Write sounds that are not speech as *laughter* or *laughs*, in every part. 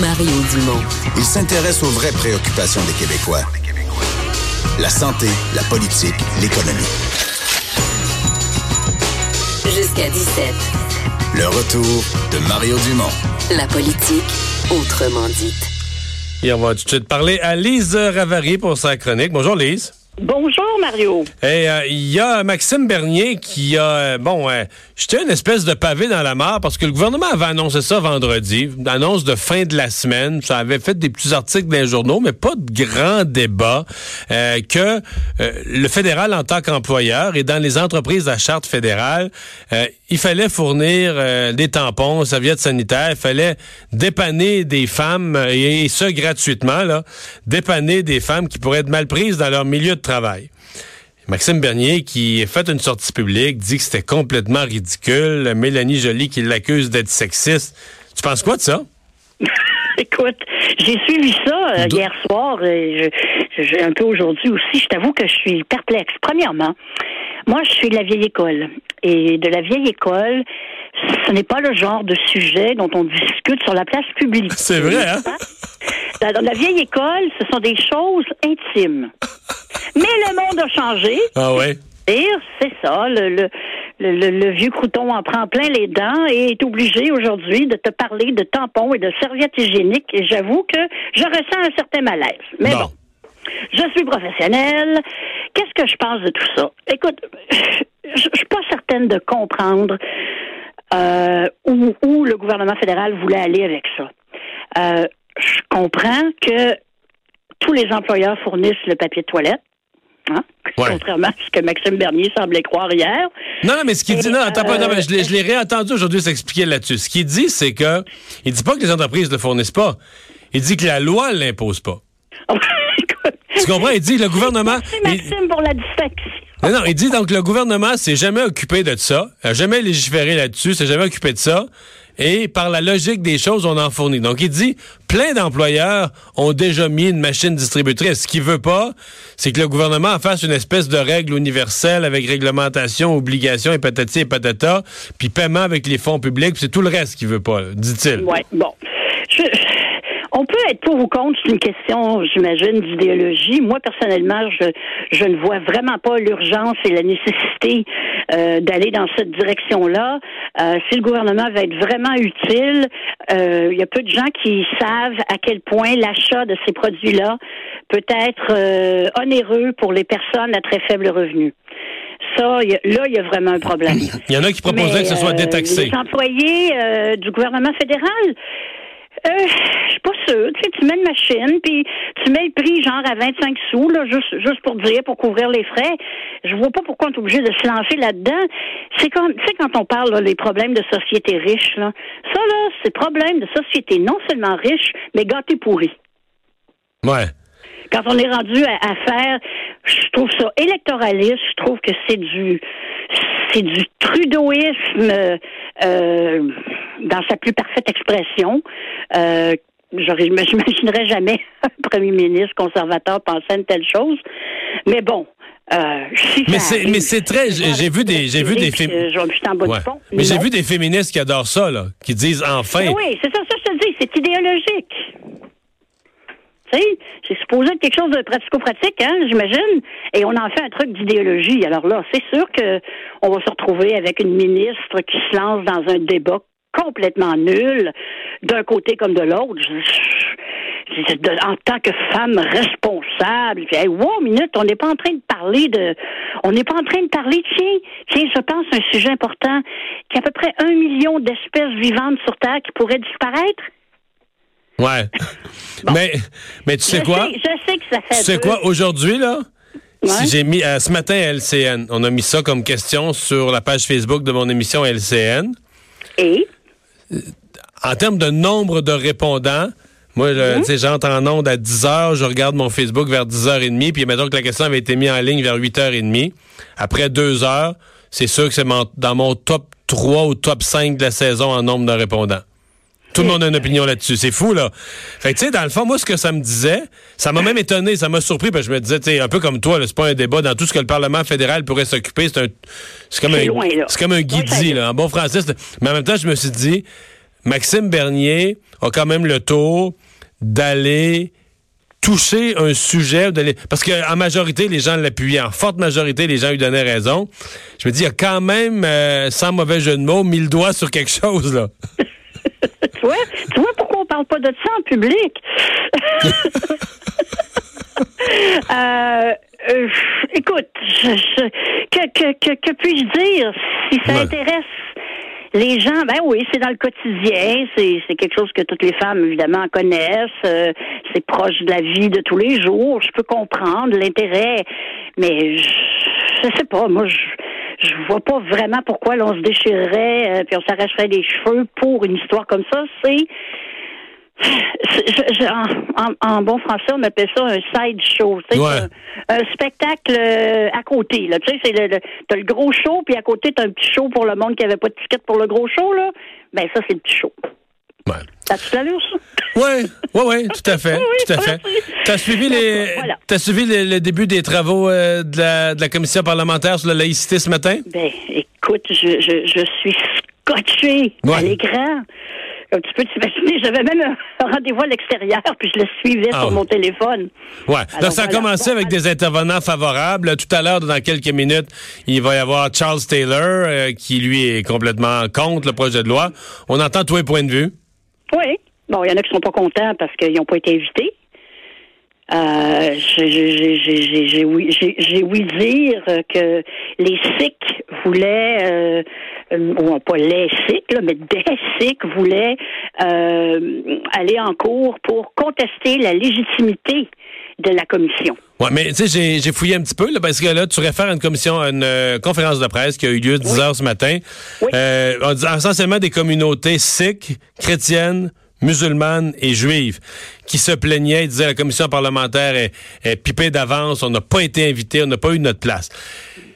Mario Dumont. Il s'intéresse aux vraies préoccupations des Québécois. La santé, la politique, l'économie. Jusqu'à 17. Le retour de Mario Dumont. La politique, autrement dite. Et on va tout de suite parler à Lise Ravary pour sa chronique. Bonjour Lise. Bonjour Mario. Euh, il y a Maxime Bernier qui a euh, bon euh, jeté une espèce de pavé dans la mare parce que le gouvernement avait annoncé ça vendredi, une annonce de fin de la semaine. Ça avait fait des petits articles dans les journaux, mais pas de grand débat que le fédéral en tant qu'employeur et dans les entreprises à charte fédérale, il fallait fournir des tampons, serviettes sanitaires, il fallait dépanner des femmes et, et ça gratuitement dépanner des femmes qui pourraient être mal prises dans leur milieu de travail. Maxime Bernier, qui a fait une sortie publique, dit que c'était complètement ridicule. Mélanie Joly, qui l'accuse d'être sexiste. Tu penses quoi de ça? *laughs* Écoute, j'ai suivi ça euh, hier soir et je, un peu aujourd'hui aussi. Je t'avoue que je suis perplexe. Premièrement, moi, je suis de la vieille école. Et de la vieille école, ce n'est pas le genre de sujet dont on discute sur la place publique. *laughs* C'est vrai, hein? Dans la vieille école, ce sont des choses intimes. Mais le monde a changé. Ah ouais? C'est ça, le, le, le, vieux crouton en prend plein les dents et est obligé aujourd'hui de te parler de tampons et de serviettes hygiéniques. Et j'avoue que je ressens un certain malaise. Mais bon. Je suis professionnelle. Qu'est-ce que je pense de tout ça? Écoute, je suis pas certaine de comprendre euh, où, où, le gouvernement fédéral voulait aller avec ça. Euh, je comprends que tous les employeurs fournissent le papier de toilette. Contrairement à ce que Maxime Bernier semblait croire hier. Non, non mais ce qu'il dit, non, attends pas, non, mais je l'ai réentendu aujourd'hui s'expliquer là-dessus. Ce qu'il dit, c'est que, il dit pas que les entreprises ne le fournissent pas. Il dit que la loi ne l'impose pas. *laughs* tu comprends? Il dit le gouvernement. Merci Maxime pour la distinction. Non, non, il dit donc le gouvernement s'est jamais occupé de ça, a jamais légiféré là-dessus, s'est jamais occupé de ça et par la logique des choses, on en fournit. Donc, il dit, plein d'employeurs ont déjà mis une machine distributrice. Ce qu'il veut pas, c'est que le gouvernement fasse une espèce de règle universelle avec réglementation, obligation et patati et patata, puis paiement avec les fonds publics, c'est tout le reste qu'il veut pas, dit-il. Oui, bon. Je, on peut être pour ou contre, c'est une question, j'imagine, d'idéologie. Moi, personnellement, je, je ne vois vraiment pas l'urgence et la nécessité euh, d'aller dans cette direction-là. Euh, si le gouvernement va être vraiment utile, euh, il y a peu de gens qui savent à quel point l'achat de ces produits-là peut être onéreux pour les personnes à très faible revenu. Ça, là, il y a vraiment un problème. *laughs* Il y en a qui proposeraient que ce soit détaxé. Les employés du gouvernement fédéral, euh, je suis pas sûre. Tu sais, tu mets une machine, puis tu mets le prix genre à 25 sous, là, juste, juste pour dire, pour couvrir les frais. Je vois pas pourquoi on est obligé de se lancer là-dedans. C'est comme, tu sais, quand on parle, là, les problèmes de société riche, là. Ça, là, c'est problème de société non seulement riche, mais gâté pourri. Ouais. Quand on est rendu à, faire, je trouve ça électoraliste, je trouve que c'est du, c'est du trudeauisme, euh, dans sa plus parfaite expression. Euh, je m'imaginerais jamais *laughs* un premier ministre conservateur penser à une telle chose. Mais bon, euh, mais c'est mais c'est très j'ai vu des j'ai vu des Mais j'ai vu des féministes qui adorent ça là, qui disent enfin. oui, c'est ça, ça je te dis, c'est idéologique. C'est supposé être quelque chose de pratico-pratique, hein, j'imagine. Et on en fait un truc d'idéologie. Alors là, c'est sûr que on va se retrouver avec une ministre qui se lance dans un débat complètement nul, d'un côté comme de l'autre. en tant que femme responsable, puis, hey, wow, minute, on n'est pas en train de parler de, on n'est pas en train de parler, tiens, tiens, je pense un sujet important, qu'il y a à peu près un million d'espèces vivantes sur Terre qui pourraient disparaître. Ouais. Mais, mais tu sais quoi? je sais que ça fait. Tu sais quoi? Aujourd'hui, là, si j'ai mis, euh, ce matin à LCN, on a mis ça comme question sur la page Facebook de mon émission LCN. Et? en termes de nombre de répondants, moi, mhm. sais, j'entre en onde à 10 h, je regarde mon Facebook vers 10h30, puis mettons que la question avait été mise en ligne vers 8h30. Après deux heures, c'est sûr que c'est dans mon top 3 ou top 5 de la saison en nombre de répondants. Tout le monde a une opinion là-dessus. C'est fou, là. Fait que, tu sais, dans le fond, moi, ce que ça me disait, ça m'a même étonné, ça m'a surpris, parce que je me disais, tu sais, un peu comme toi, c'est pas un débat dans tout ce que le Parlement fédéral pourrait s'occuper. C'est un, c'est comme un, c'est comme un guidi, là, en bon français. Mais en même temps, je me suis dit, Maxime Bernier a quand même le tour d'aller toucher un sujet, d'aller parce qu'en majorité, les gens l'appuyaient. En forte majorité, les gens lui donnaient raison. Je me dis, il y a quand même, euh, sans mauvais jeu de mots, mis le doigt sur quelque chose, là. *laughs* tu, vois, tu vois pourquoi on parle pas de ça en public? *laughs* euh, euh, écoute, je, que, que, que, que puis-je dire si ça intéresse les gens, ben oui, c'est dans le quotidien, c'est, c'est quelque chose que toutes les femmes, évidemment, connaissent, euh, c'est proche de la vie de tous les jours, je peux comprendre l'intérêt, mais je, je sais pas, moi, je, je vois pas vraiment pourquoi l'on se déchirerait euh, puis on s'arracherait les cheveux pour une histoire comme ça. C'est en, bon français, on appelle ça un side show. Un, spectacle euh, à côté. Là. Tu sais, c'est le, t'as le gros show, puis à côté, t'as un petit show pour le monde qui avait pas de ticket pour le gros show. Là. Ben, ça, c'est le petit show. Ouais. L'allure? Oui, oui, oui, tout à fait. tout à fait. T'as suivi, les, as suivi le, début des travaux euh, de, la, de, la, commission parlementaire sur la laïcité ce matin? Ben, écoute, je, je, je suis scotché à l'écran tu peux t'imaginer, j'avais même un rendez-vous à l'extérieur, puis je le suivais sur ah. mon téléphone. Ouais. ça a commencé avec des intervenants favorables. Tout à l'heure, dans quelques minutes, il va y avoir Charles Taylor, euh, qui lui est complètement contre le projet de loi. On entend tous les points de vue. Oui. Bon, il y en a qui sont pas contents parce qu'ils n'ont pas été invités. Euh, j'ai ouï dire que les Sikhs voulaient, euh, ou pas les Sikhs, mais des Sikhs voulaient euh, aller en cours pour contester la légitimité de la commission. Oui, mais tu sais, j'ai fouillé un petit peu, là, parce que là, tu réfères à une commission, à une euh, conférence de presse qui a eu lieu 10 heures ce matin. Oui. Euh, essentiellement des communautés sikhs, chrétiennes, musulmanes et juives qui se plaignaient, disaient la commission parlementaire est, est pipée d'avance, on n'a pas été invité, on n'a pas eu notre place.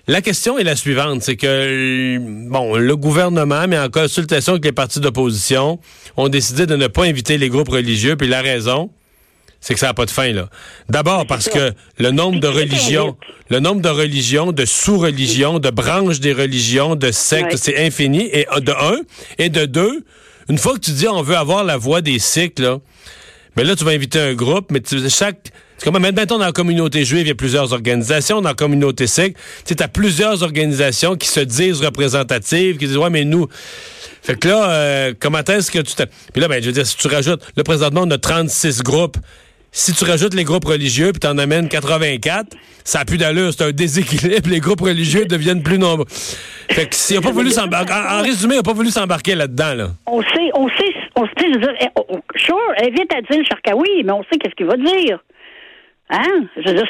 La question est la suivante, c'est que bon, le gouvernement, mais en consultation avec les partis d'opposition, ont décidé de ne pas inviter les groupes religieux, puis la raison, c'est que ça n'a pas de fin là. D'abord parce que le nombre de religions, le nombre de religions, de sous-religions, de branches des religions, de sectes, c'est infini et de un et de deux, une fois que tu dis on veut avoir la voix des cycles, là, mais là, tu vas inviter un groupe, mais tu, chaque. C'est comme maintenant dans la communauté juive, il y a plusieurs organisations. Dans la communauté sikh, tu as plusieurs organisations qui se disent représentatives, qui disent Ouais, mais nous. Fait que là, euh, comment est-ce que tu t'es. Puis là, ben, je veux dire, si tu rajoutes. Là, présentement, on a 36 groupes. Si tu rajoutes les groupes religieux puis t'en amènes 84, ça n'a plus d'allure. C'est un déséquilibre. *laughs* Les groupes religieux deviennent plus nombreux. Fait que n'a pas voulu s'embarquer. En, résumé, il n'a pas voulu s'embarquer là-dedans, là. On sait, on sait, on sait, je veux dire, eh, oh, oh, sure, invite Adil Sharkawi, mais on sait qu'est-ce qu'il va dire. Hein? Je veux dire,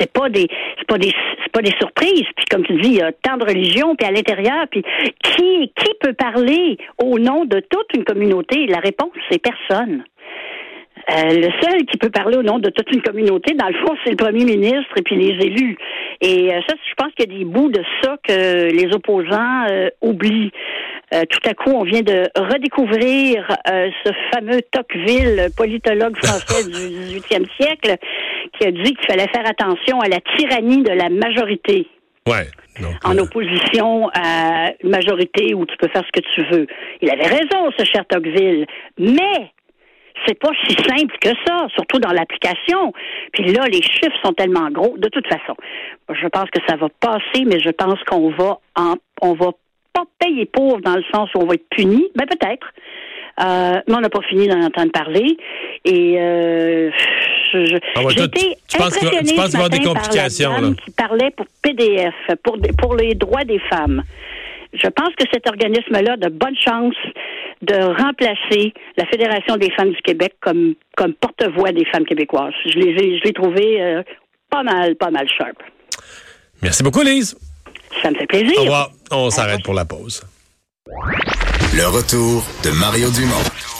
c'est pas des c'est pas des c'est pas des surprises. Puis comme tu dis, il y a tant de religions, puis à l'intérieur, puis qui qui peut parler au nom de toute une communauté? La réponse, c'est personne. Euh, le seul qui peut parler au nom de toute une communauté, dans le fond, c'est le premier ministre et puis les élus. Et euh, ça, je pense qu'il y a des bouts de ça que les opposants euh, oublient. tout à coup, on vient de redécouvrir ce fameux Tocqueville, politologue français du 18e siècle, qui a dit qu'il fallait faire attention à la tyrannie de la majorité. Ouais. en opposition à une majorité où tu peux faire ce que tu veux. Il avait raison, ce cher Tocqueville. Mais c'est pas si simple que ça, surtout dans l'application. Puis là, les chiffres sont tellement gros. De toute façon, je pense que ça va passer, mais je pense qu'on va en, on va pas payer pauvre dans le sens où on va être puni. Ben peut-être. Euh, mais on n'a pas fini d'en entendre parler. Et euh, je, ah matin des complications, par la dame qui parlait pour PDF, pour, pour les droits des femmes. Je pense que cet organisme-là a de bonnes chances de remplacer la Fédération des femmes du Québec comme, comme porte-voix des femmes québécoises. Je l'ai, je l'ai trouvé euh, pas mal, pas mal sharp. Merci beaucoup, Lise. Ça me fait plaisir. Au revoir. On s'arrête pour la pause. Le retour de Mario Dumont.